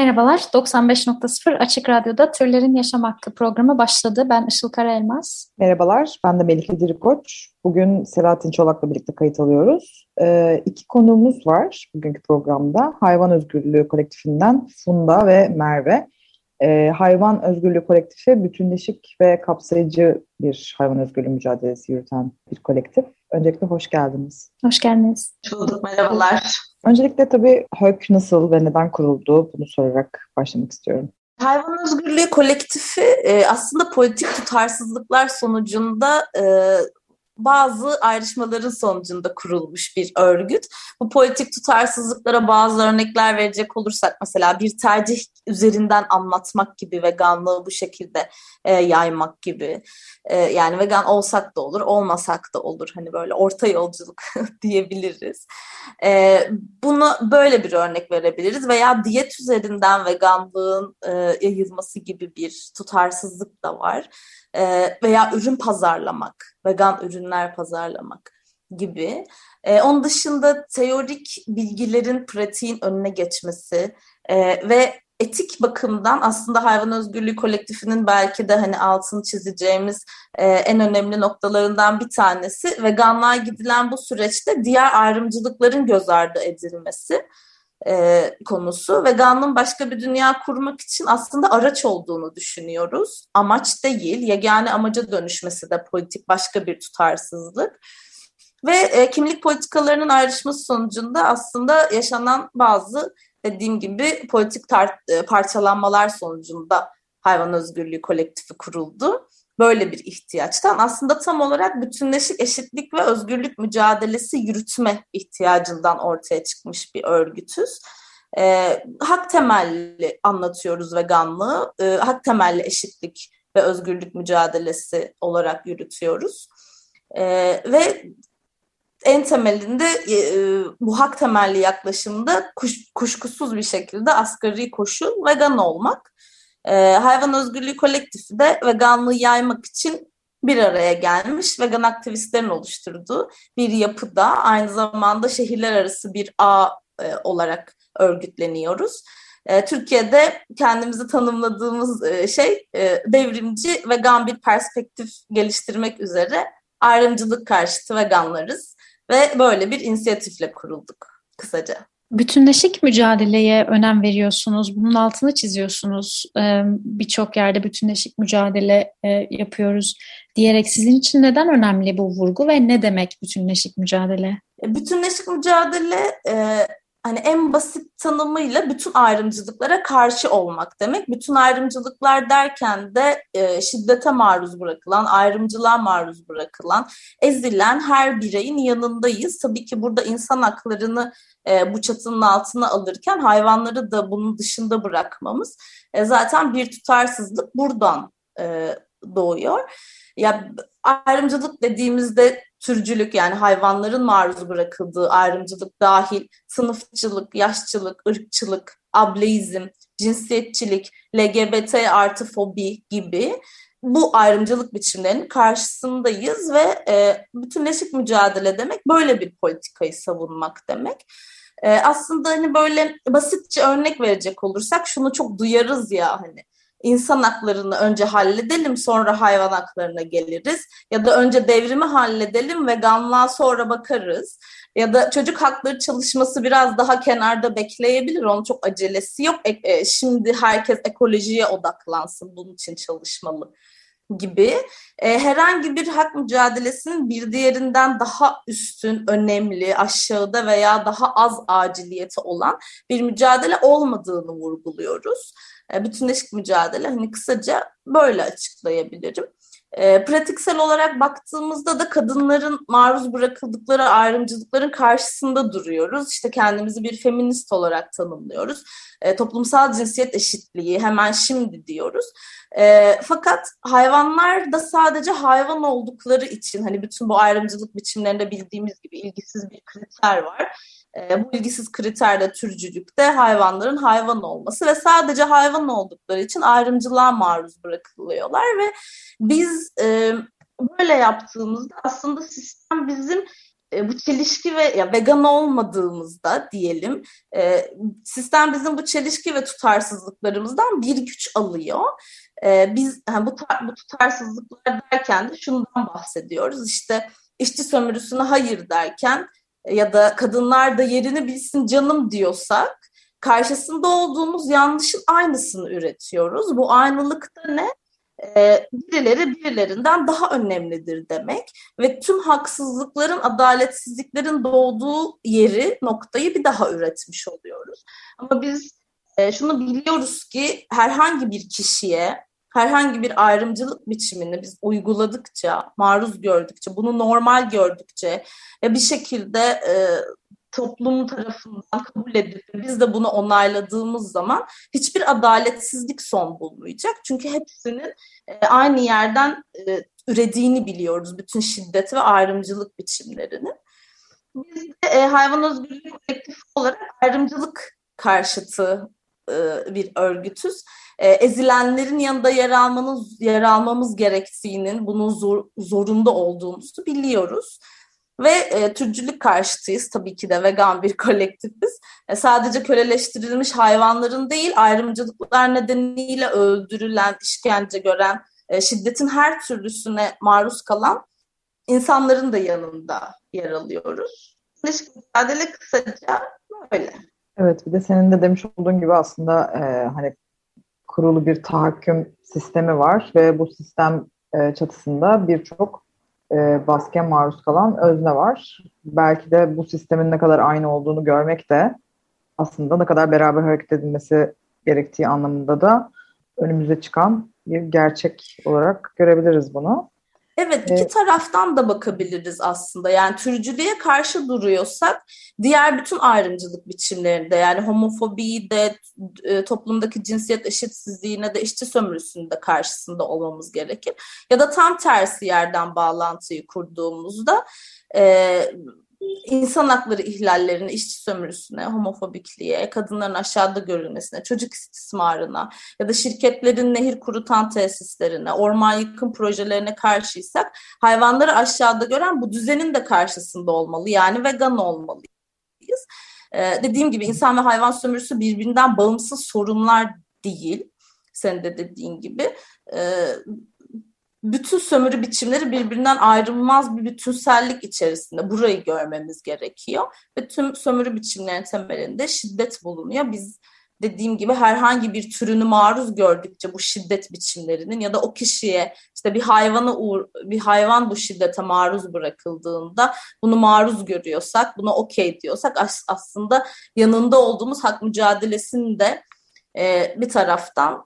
Merhabalar, 95.0 Açık Radyo'da Türlerin Yaşam Hakkı programı başladı. Ben Işıl Karaelmaz. Merhabalar, ben de Melike Dirikoç. Bugün Selahattin Çolak'la birlikte kayıt alıyoruz. Ee, iki konuğumuz var bugünkü programda. Hayvan Özgürlüğü Kolektifinden Funda ve Merve. Ee, hayvan Özgürlüğü Kolektifi bütünleşik ve kapsayıcı bir hayvan özgürlüğü mücadelesi yürüten bir kolektif. Öncelikle hoş geldiniz. Hoş geldiniz. Bulduk, merhabalar. Öncelikle tabii HÖK nasıl ve neden kuruldu bunu sorarak başlamak istiyorum. Hayvan Özgürlüğü Kolektifi e, aslında politik tutarsızlıklar sonucunda e, bazı ayrışmaların sonucunda kurulmuş bir örgüt. Bu politik tutarsızlıklara bazı örnekler verecek olursak mesela bir tercih üzerinden anlatmak gibi veganlığı bu şekilde e, yaymak gibi. E, yani vegan olsak da olur, olmasak da olur. Hani böyle orta yolculuk diyebiliriz. E, bunu böyle bir örnek verebiliriz veya diyet üzerinden veganlığın e, yayılması gibi bir tutarsızlık da var. E, veya ürün pazarlamak, vegan ürünler pazarlamak gibi. E, onun dışında teorik bilgilerin pratiğin önüne geçmesi e, ve etik bakımdan aslında hayvan özgürlüğü kolektifinin belki de hani altını çizeceğimiz e, en önemli noktalarından bir tanesi veganlığa gidilen bu süreçte diğer ayrımcılıkların göz ardı edilmesi e, konusu. Veganlığın başka bir dünya kurmak için aslında araç olduğunu düşünüyoruz. Amaç değil, yegane amaca dönüşmesi de politik başka bir tutarsızlık. Ve e, kimlik politikalarının ayrışması sonucunda aslında yaşanan bazı dediğim gibi politik tar- parçalanmalar sonucunda hayvan özgürlüğü kolektifi kuruldu. Böyle bir ihtiyaçtan aslında tam olarak bütünleşik eşitlik ve özgürlük mücadelesi yürütme ihtiyacından ortaya çıkmış bir örgütüz. E, hak temelli anlatıyoruz veganlığı, e, hak temelli eşitlik ve özgürlük mücadelesi olarak yürütüyoruz. E, ve en temelinde e, bu hak temelli yaklaşımda kuş, kuşkusuz bir şekilde asgari koşul vegan olmak. E, Hayvan Özgürlüğü Kolektifi de veganlığı yaymak için bir araya gelmiş vegan aktivistlerin oluşturduğu bir yapıda aynı zamanda şehirler arası bir ağ e, olarak örgütleniyoruz. E, Türkiye'de kendimizi tanımladığımız e, şey e, devrimci vegan bir perspektif geliştirmek üzere ayrımcılık karşıtı veganlarız ve böyle bir inisiyatifle kurulduk kısaca. Bütünleşik mücadeleye önem veriyorsunuz. Bunun altını çiziyorsunuz. Ee, Birçok yerde bütünleşik mücadele e, yapıyoruz diyerek sizin için neden önemli bu vurgu ve ne demek bütünleşik mücadele? E, Bütünleşik mücadele e, hani en basit tanımıyla bütün ayrımcılıklara karşı olmak demek. Bütün ayrımcılıklar derken de şiddete maruz bırakılan, ayrımcılığa maruz bırakılan, ezilen her bireyin yanındayız. Tabii ki burada insan haklarını e, bu çatının altına alırken hayvanları da bunun dışında bırakmamız e, zaten bir tutarsızlık buradan e, doğuyor. Ya ayrımcılık dediğimizde türcülük yani hayvanların maruz bırakıldığı ayrımcılık dahil sınıfçılık, yaşçılık, ırkçılık, ableizm, cinsiyetçilik, LGBT artı fobi gibi bu ayrımcılık biçimlerinin karşısındayız ve e, bütünleşik mücadele demek böyle bir politikayı savunmak demek. E, aslında hani böyle basitçe örnek verecek olursak şunu çok duyarız ya hani insan haklarını önce halledelim sonra hayvan haklarına geliriz. Ya da önce devrimi halledelim veganlığa sonra bakarız. Ya da çocuk hakları çalışması biraz daha kenarda bekleyebilir. Onun çok acelesi yok. E, şimdi herkes ekolojiye odaklansın. Bunun için çalışmalı gibi e, herhangi bir hak mücadelesinin bir diğerinden daha üstün, önemli, aşağıda veya daha az aciliyeti olan bir mücadele olmadığını vurguluyoruz. E, bütünleşik mücadele hani kısaca böyle açıklayabilirim. E, pratiksel olarak baktığımızda da kadınların maruz bırakıldıkları ayrımcılıkların karşısında duruyoruz. İşte kendimizi bir feminist olarak tanımlıyoruz. E, toplumsal cinsiyet eşitliği hemen şimdi diyoruz. E, fakat hayvanlar da sadece hayvan oldukları için hani bütün bu ayrımcılık biçimlerinde bildiğimiz gibi ilgisiz bir kriter var. E, bu ilgisiz kriter de türcülükte hayvanların hayvan olması ve sadece hayvan oldukları için ayrımcılığa maruz bırakılıyorlar ve biz e, böyle yaptığımızda aslında sistem bizim e, bu çelişki ve ya vegan olmadığımızda diyelim e, sistem bizim bu çelişki ve tutarsızlıklarımızdan bir güç alıyor. E, biz yani bu, tar- bu tutarsızlıklar derken de şundan bahsediyoruz. İşte işçi sömürüsüne hayır derken ya da kadınlar da yerini bilsin canım diyorsak karşısında olduğumuz yanlışın aynısını üretiyoruz. Bu aynılıkta ne? Ee, birileri birilerinden daha önemlidir demek ve tüm haksızlıkların, adaletsizliklerin doğduğu yeri, noktayı bir daha üretmiş oluyoruz. Ama biz e, şunu biliyoruz ki herhangi bir kişiye, herhangi bir ayrımcılık biçimini biz uyguladıkça, maruz gördükçe, bunu normal gördükçe ve bir şekilde e, toplum tarafından kabul edilip biz de bunu onayladığımız zaman hiçbir adaletsizlik son bulmayacak. Çünkü hepsinin e, aynı yerden e, ürediğini biliyoruz bütün şiddet ve ayrımcılık biçimlerini. Biz de e, hayvan özgürlüğü kolektifi olarak ayrımcılık karşıtı e, bir örgütüz. E, ezilenlerin yanında yer almanız yer almamız gerektiğinin, bunun zor, zorunda olduğumuzu biliyoruz. Ve e, türcülük karşıtıyız tabii ki de vegan bir kolektifiz. E, sadece köleleştirilmiş hayvanların değil ayrımcılıklar nedeniyle öldürülen, işkence gören, e, şiddetin her türlüsüne maruz kalan insanların da yanında yer alıyoruz. Mücadele kısaca böyle. Evet bir de senin de demiş olduğun gibi aslında e, hani kurulu bir tahakküm sistemi var ve bu sistem e, çatısında birçok e, baskıya maruz kalan özne var. Belki de bu sistemin ne kadar aynı olduğunu görmek de aslında ne kadar beraber hareket edilmesi gerektiği anlamında da önümüze çıkan bir gerçek olarak görebiliriz bunu. Evet iki evet. taraftan da bakabiliriz aslında. Yani türcülüğe karşı duruyorsak diğer bütün ayrımcılık biçimlerinde yani homofobiyi de e, toplumdaki cinsiyet eşitsizliğine de işçi sömürüsünde karşısında olmamız gerekir. Ya da tam tersi yerden bağlantıyı kurduğumuzda e, insan hakları ihlallerine, işçi sömürüsüne, homofobikliğe, kadınların aşağıda görülmesine, çocuk istismarına ya da şirketlerin nehir kurutan tesislerine, orman yıkım projelerine karşıysak hayvanları aşağıda gören bu düzenin de karşısında olmalı. Yani vegan olmalıyız. Ee, dediğim gibi insan ve hayvan sömürüsü birbirinden bağımsız sorunlar değil. Sen de dediğin gibi. Ee, bütün sömürü biçimleri birbirinden ayrılmaz bir bütünsellik içerisinde. Burayı görmemiz gerekiyor. Ve tüm sömürü biçimlerinin temelinde şiddet bulunuyor. Biz dediğim gibi herhangi bir türünü maruz gördükçe bu şiddet biçimlerinin ya da o kişiye işte bir hayvana uğur, bir hayvan bu şiddete maruz bırakıldığında bunu maruz görüyorsak, buna okey diyorsak aslında yanında olduğumuz hak mücadelesini de e, bir taraftan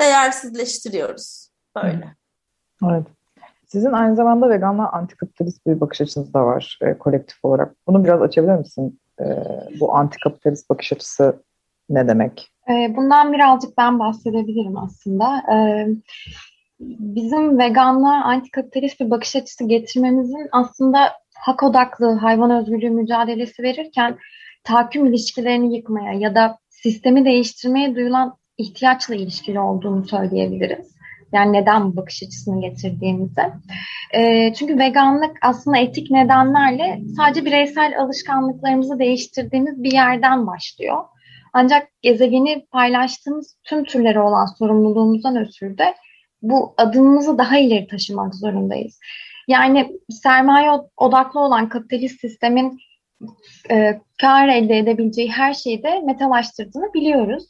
değersizleştiriyoruz. Böyle. Evet. Sizin aynı zamanda veganla antikapitalist bir bakış açınız da var e, kolektif olarak. Bunu biraz açabilir misin? E, bu antikapitalist bakış açısı ne demek? E, bundan birazcık ben bahsedebilirim aslında. E, bizim veganla antikapitalist bir bakış açısı getirmemizin aslında hak odaklı hayvan özgürlüğü mücadelesi verirken tahakküm ilişkilerini yıkmaya ya da sistemi değiştirmeye duyulan ihtiyaçla ilişkili olduğunu söyleyebiliriz. Yani neden bu bakış açısını getirdiğimizi. E, çünkü veganlık aslında etik nedenlerle sadece bireysel alışkanlıklarımızı değiştirdiğimiz bir yerden başlıyor. Ancak gezegeni paylaştığımız tüm türlere olan sorumluluğumuzdan ötürü de bu adımımızı daha ileri taşımak zorundayız. Yani sermaye odaklı olan kapitalist sistemin e, kar elde edebileceği her şeyi de metalaştırdığını biliyoruz.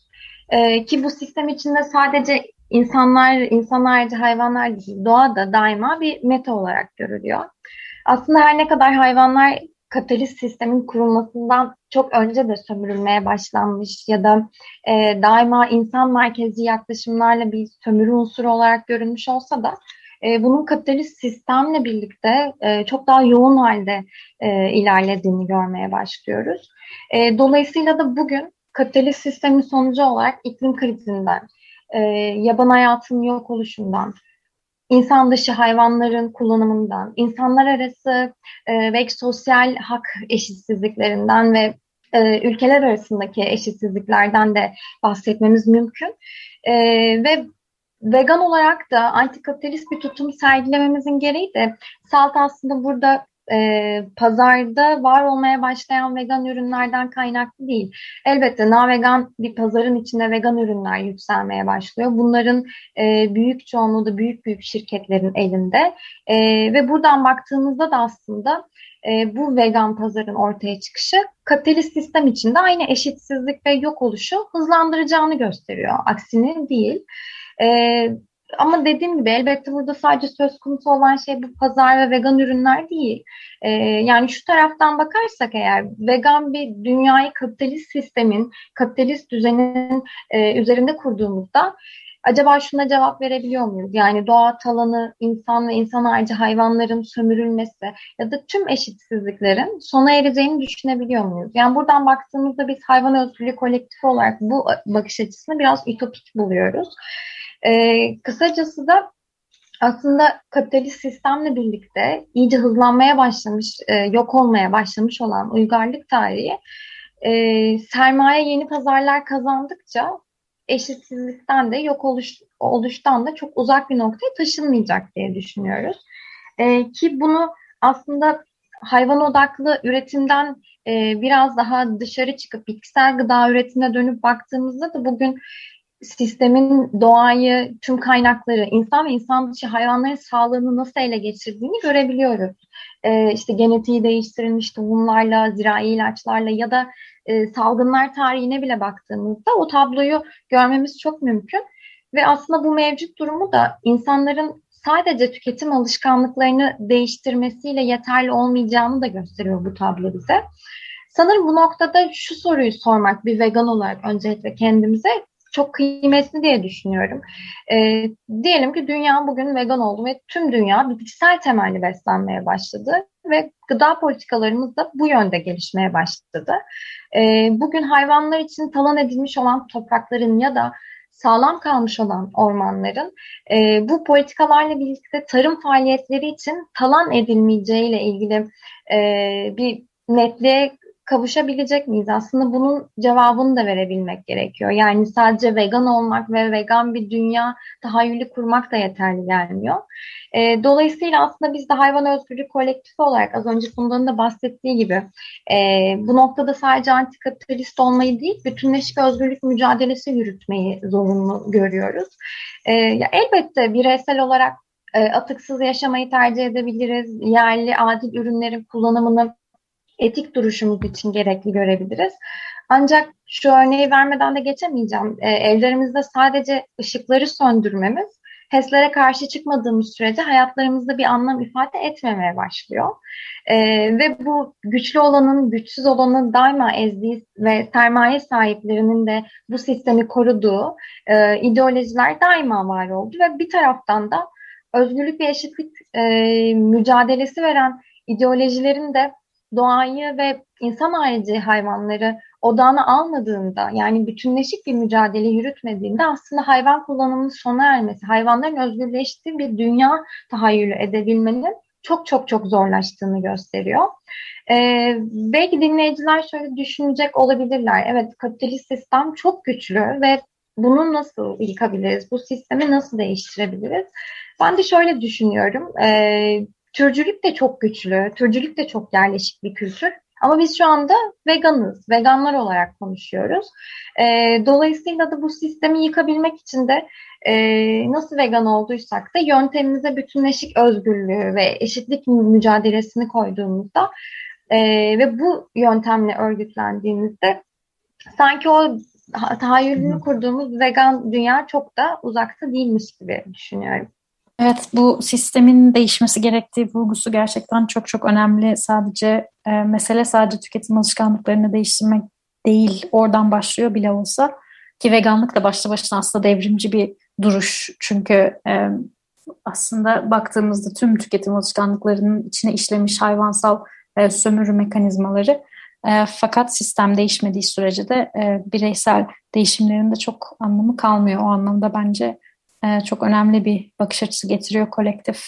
E, ki bu sistem içinde sadece insanlar, insanlar ayrıca hayvanlar değil, doğa da daima bir meta olarak görülüyor. Aslında her ne kadar hayvanlar kapitalist sistemin kurulmasından çok önce de sömürülmeye başlanmış ya da e, daima insan merkezli yaklaşımlarla bir sömürü unsuru olarak görülmüş olsa da e, bunun kapitalist sistemle birlikte e, çok daha yoğun halde e, ilerlediğini görmeye başlıyoruz. E, dolayısıyla da bugün kapitalist sistemin sonucu olarak iklim krizinden, e, yaban hayatının yok oluşundan, insan dışı hayvanların kullanımından, insanlar arası e, ve sosyal hak eşitsizliklerinden ve e, ülkeler arasındaki eşitsizliklerden de bahsetmemiz mümkün. E, ve vegan olarak da antikapitalist bir tutum sergilememizin gereği de SALT aslında burada e, pazarda var olmaya başlayan vegan ürünlerden kaynaklı değil. Elbette na vegan bir pazarın içinde vegan ürünler yükselmeye başlıyor. Bunların e, büyük çoğunluğu da büyük büyük şirketlerin elinde e, ve buradan baktığımızda da aslında e, bu vegan pazarın ortaya çıkışı kapitalist sistem içinde aynı eşitsizlik ve yok oluşu hızlandıracağını gösteriyor. Aksine değil. E, ama dediğim gibi elbette burada sadece söz konusu olan şey bu pazar ve vegan ürünler değil. Ee, yani şu taraftan bakarsak eğer vegan bir dünyayı kapitalist sistemin, kapitalist düzenin e, üzerinde kurduğumuzda acaba şuna cevap verebiliyor muyuz? Yani doğa talanı, insan ve insan harici hayvanların sömürülmesi ya da tüm eşitsizliklerin sona ereceğini düşünebiliyor muyuz? Yani buradan baktığımızda biz hayvan özgürlüğü kolektifi olarak bu bakış açısını biraz ütopik buluyoruz. E, kısacası da aslında kapitalist sistemle birlikte iyice hızlanmaya başlamış, e, yok olmaya başlamış olan uygarlık tarihi e, sermaye yeni pazarlar kazandıkça eşitsizlikten de yok oluş, oluştan da çok uzak bir noktaya taşınmayacak diye düşünüyoruz. E, ki bunu aslında hayvan odaklı üretimden e, biraz daha dışarı çıkıp bitkisel gıda üretimine dönüp baktığımızda da bugün sistemin doğayı, tüm kaynakları, insan ve insan dışı hayvanların sağlığını nasıl ele geçirdiğini görebiliyoruz. Ee, işte genetiği değiştirilmiş tohumlarla, zirai ilaçlarla ya da e, salgınlar tarihine bile baktığımızda o tabloyu görmemiz çok mümkün. Ve aslında bu mevcut durumu da insanların sadece tüketim alışkanlıklarını değiştirmesiyle yeterli olmayacağını da gösteriyor bu tablo bize. Sanırım bu noktada şu soruyu sormak bir vegan olarak öncelikle kendimize çok kıymetli diye düşünüyorum. E, diyelim ki dünya bugün vegan oldu ve tüm dünya bitkisel temelli beslenmeye başladı ve gıda politikalarımız da bu yönde gelişmeye başladı. E, bugün hayvanlar için talan edilmiş olan toprakların ya da sağlam kalmış olan ormanların e, bu politikalarla birlikte tarım faaliyetleri için talan edilmeyeceğiyle ilgili e, bir netliğe kavuşabilecek miyiz? Aslında bunun cevabını da verebilmek gerekiyor. Yani sadece vegan olmak ve vegan bir dünya tahayyülü kurmak da yeterli gelmiyor. E, dolayısıyla aslında biz de hayvan özgürlüğü kolektifi olarak az önce Funda'nın da bahsettiği gibi e, bu noktada sadece antikapitalist olmayı değil, bütünleşik özgürlük mücadelesi yürütmeyi zorunlu görüyoruz. E, ya elbette bireysel olarak e, atıksız yaşamayı tercih edebiliriz. Yerli adil ürünlerin kullanımını etik duruşumuz için gerekli görebiliriz. Ancak şu örneği vermeden de geçemeyeceğim. E, evlerimizde sadece ışıkları söndürmemiz HES'lere karşı çıkmadığımız sürece hayatlarımızda bir anlam ifade etmemeye başlıyor. E, ve bu güçlü olanın güçsüz olanı daima ezdiği ve sermaye sahiplerinin de bu sistemi koruduğu e, ideolojiler daima var oldu. Ve bir taraftan da özgürlük ve eşitlik e, mücadelesi veren ideolojilerin de doğayı ve insan harici hayvanları odağına almadığında yani bütünleşik bir mücadele yürütmediğinde aslında hayvan kullanımının sona ermesi, hayvanların özgürleştiği bir dünya tahayyülü edebilmenin çok çok çok zorlaştığını gösteriyor. Ee, belki dinleyiciler şöyle düşünecek olabilirler. Evet kapitalist sistem çok güçlü ve bunu nasıl yıkabiliriz? Bu sistemi nasıl değiştirebiliriz? Ben de şöyle düşünüyorum. Ee, Türcülük de çok güçlü, türcülük de çok yerleşik bir kültür. Ama biz şu anda veganız, veganlar olarak konuşuyoruz. E, dolayısıyla da bu sistemi yıkabilmek için de e, nasıl vegan olduysak da yöntemimize bütünleşik özgürlüğü ve eşitlik mücadelesini koyduğumuzda e, ve bu yöntemle örgütlendiğimizde sanki o tahayyülünü kurduğumuz vegan dünya çok da uzakta değilmiş gibi düşünüyorum. Evet bu sistemin değişmesi gerektiği vurgusu gerçekten çok çok önemli. Sadece e, mesele sadece tüketim alışkanlıklarını değiştirmek değil. Oradan başlıyor bile olsa ki veganlık da başlı başına aslında devrimci bir duruş. Çünkü e, aslında baktığımızda tüm tüketim alışkanlıklarının içine işlemiş hayvansal e, sömürü mekanizmaları. E, fakat sistem değişmediği sürece de e, bireysel değişimlerin de çok anlamı kalmıyor. O anlamda bence e, çok önemli bir bakış açısı getiriyor kolektif.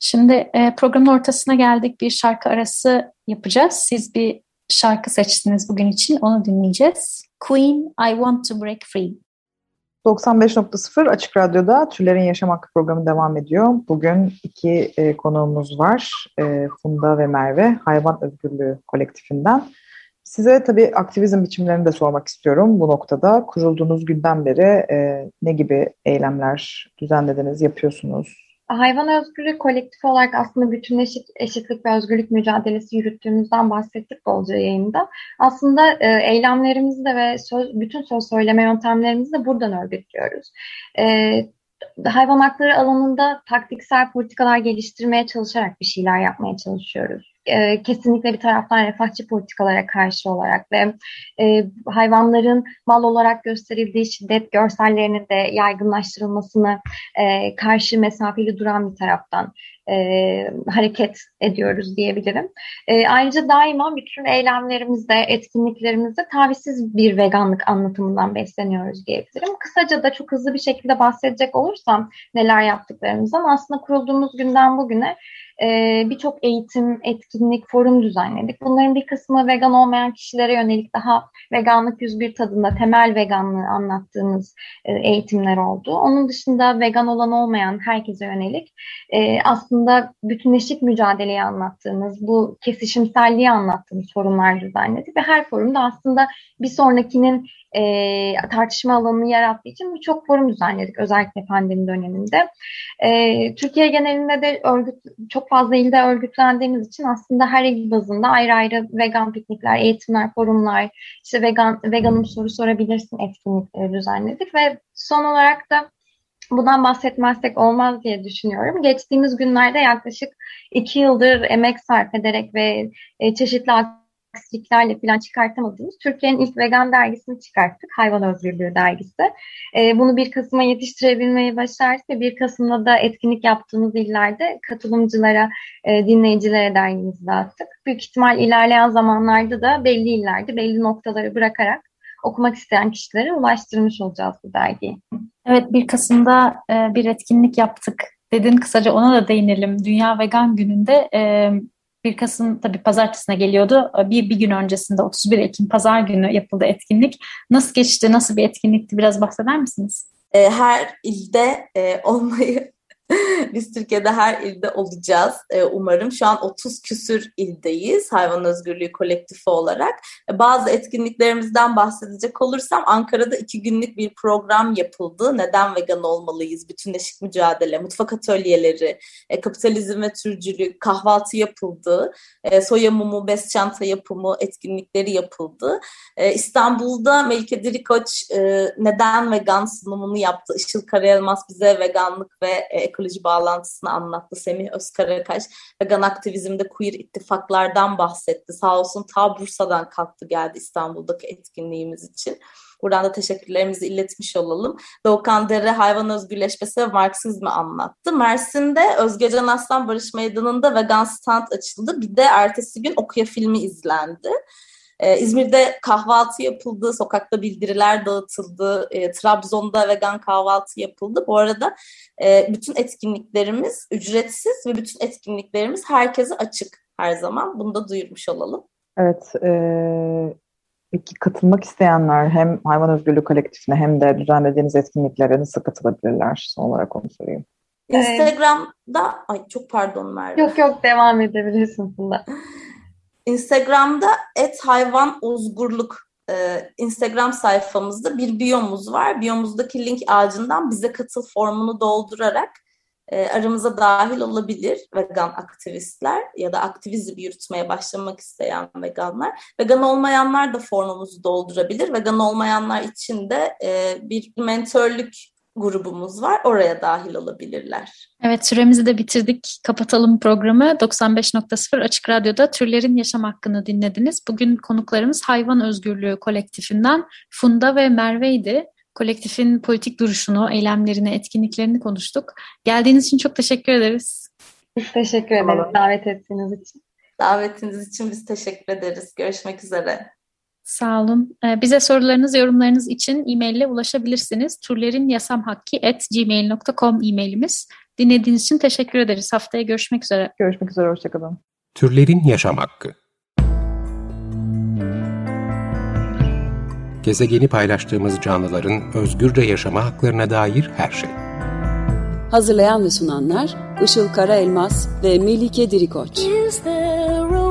Şimdi e, programın ortasına geldik. Bir şarkı arası yapacağız. Siz bir şarkı seçtiniz bugün için. Onu dinleyeceğiz. Queen, I Want to Break Free. 95.0 Açık Radyo'da Türlerin Yaşam Hakkı programı devam ediyor. Bugün iki e, konuğumuz var. E, Funda ve Merve, Hayvan Özgürlüğü kolektifinden. Size tabii aktivizm biçimlerini de sormak istiyorum bu noktada. Kurulduğunuz günden beri e, ne gibi eylemler düzenlediniz, yapıyorsunuz? Hayvan özgürlüğü kolektif olarak aslında bütünleşik eşitlik ve özgürlük mücadelesi yürüttüğümüzden bahsettik bolca yayında. Aslında e, eylemlerimizi de ve söz, bütün söz söyleme yöntemlerimizi de buradan örgütlüyoruz. E, hayvan hakları alanında taktiksel politikalar geliştirmeye çalışarak bir şeyler yapmaya çalışıyoruz e, kesinlikle bir taraftan refahçı politikalara karşı olarak ve e, hayvanların mal olarak gösterildiği şiddet görsellerinin de yaygınlaştırılmasına e, karşı mesafeli duran bir taraftan e, hareket ediyoruz diyebilirim. E, ayrıca daima bütün eylemlerimizde, etkinliklerimizde tavizsiz bir veganlık anlatımından besleniyoruz diyebilirim. Kısaca da çok hızlı bir şekilde bahsedecek olursam neler yaptıklarımızdan aslında kurulduğumuz günden bugüne e, birçok eğitim, etkinlik, forum düzenledik. Bunların bir kısmı vegan olmayan kişilere yönelik daha veganlık 101 tadında temel veganlığı anlattığımız e, eğitimler oldu. Onun dışında vegan olan olmayan herkese yönelik e, aslında bütünleşik mücadeleyi anlattığımız, bu kesişimselliği anlattığımız forumlar düzenledik ve her forumda aslında bir sonrakinin e, tartışma alanını yarattığı için birçok forum düzenledik özellikle pandemi döneminde. E, Türkiye genelinde de örgüt çok fazla ilde örgütlendiğimiz için aslında her il bazında ayrı ayrı vegan piknikler, eğitimler, forumlar, işte vegan veganım soru sorabilirsin etkinlikleri düzenledik ve son olarak da Bundan bahsetmezsek olmaz diye düşünüyorum. Geçtiğimiz günlerde yaklaşık iki yıldır emek sarf ederek ve e, çeşitli aksiliklerle falan çıkartamadığımız Türkiye'nin ilk vegan dergisini çıkarttık. Hayvan Özgürlüğü dergisi. E, bunu 1 Kasım'a yetiştirebilmeyi başardık ve 1 Kasım'da da etkinlik yaptığımız illerde katılımcılara, e, dinleyicilere dergimizi dağıttık. Büyük ihtimal ilerleyen zamanlarda da belli illerde belli noktaları bırakarak okumak isteyen kişilere ulaştırmış olacağız bu dergiyi. Evet 1 Kasım'da e, bir etkinlik yaptık dedin. Kısaca ona da değinelim. Dünya Vegan Günü'nde e, 1 Kasım tabii pazartesine geliyordu. Bir, bir gün öncesinde 31 Ekim pazar günü yapıldı etkinlik. Nasıl geçti, nasıl bir etkinlikti biraz bahseder misiniz? E, her ilde e, olmayı Biz Türkiye'de her ilde olacağız e, umarım. Şu an 30 küsür ildeyiz hayvan özgürlüğü kolektifi olarak. E, bazı etkinliklerimizden bahsedecek olursam Ankara'da iki günlük bir program yapıldı. Neden vegan olmalıyız? Bütünleşik mücadele, mutfak atölyeleri, e, kapitalizm ve türcülük, kahvaltı yapıldı. Soya mumu, bez çanta yapımı etkinlikleri yapıldı. İstanbul'da Melike Dirikoç neden vegan sunumunu yaptı. Işıl Karayelmaz bize veganlık ve ekoloji bağlantısını anlattı. Semih Özkarakaş vegan aktivizmde queer ittifaklardan bahsetti. Sağ olsun ta Bursa'dan kalktı geldi İstanbul'daki etkinliğimiz için. Buradan da teşekkürlerimizi iletmiş olalım. Doğukan Dere hayvan özgürleşmesi ve Marksizmi anlattı. Mersin'de Özgecan Aslan Barış Meydanı'nda vegan stand açıldı. Bir de ertesi gün Okuya filmi izlendi. Ee, İzmir'de kahvaltı yapıldı, sokakta bildiriler dağıtıldı, e, Trabzon'da vegan kahvaltı yapıldı. Bu arada e, bütün etkinliklerimiz ücretsiz ve bütün etkinliklerimiz herkese açık her zaman. Bunu da duyurmuş olalım. Evet, e, peki katılmak isteyenler hem Hayvan Özgürlüğü Kolektifine hem de düzenlediğiniz etkinliklere nasıl katılabilirler? Son olarak onu sorayım. Instagram'da, ay çok pardon Merve. Yok yok devam edebilirsin bunda. Instagram'da et hayvan uzgurluk e, Instagram sayfamızda bir biyomuz var. Biyomuzdaki link ağacından bize katıl formunu doldurarak e, aramıza dahil olabilir vegan aktivistler ya da aktivizm yürütmeye başlamak isteyen veganlar. Vegan olmayanlar da formumuzu doldurabilir. Vegan olmayanlar için de e, bir mentörlük grubumuz var. Oraya dahil olabilirler. Evet süremizi de bitirdik. Kapatalım programı. 95.0 Açık Radyo'da Türlerin Yaşam Hakkını dinlediniz. Bugün konuklarımız Hayvan Özgürlüğü Kolektifinden Funda ve Merve'ydi. kolektifin politik duruşunu, eylemlerini, etkinliklerini konuştuk. Geldiğiniz için çok teşekkür ederiz. Biz teşekkür ederiz davet ettiğiniz için. Davetiniz için biz teşekkür ederiz. Görüşmek üzere. Sağ olun. Ee, bize sorularınız, yorumlarınız için e-mail ile ulaşabilirsiniz. turlerinyasamhakki.gmail.com e-mailimiz. Dinlediğiniz için teşekkür ederiz. Haftaya görüşmek üzere. Görüşmek üzere, hoşçakalın. Türlerin Yaşam Hakkı Gezegeni paylaştığımız canlıların özgürce yaşama haklarına dair her şey. Hazırlayan ve sunanlar Işıl Karaelmaz ve Melike Dirikoç. Is there a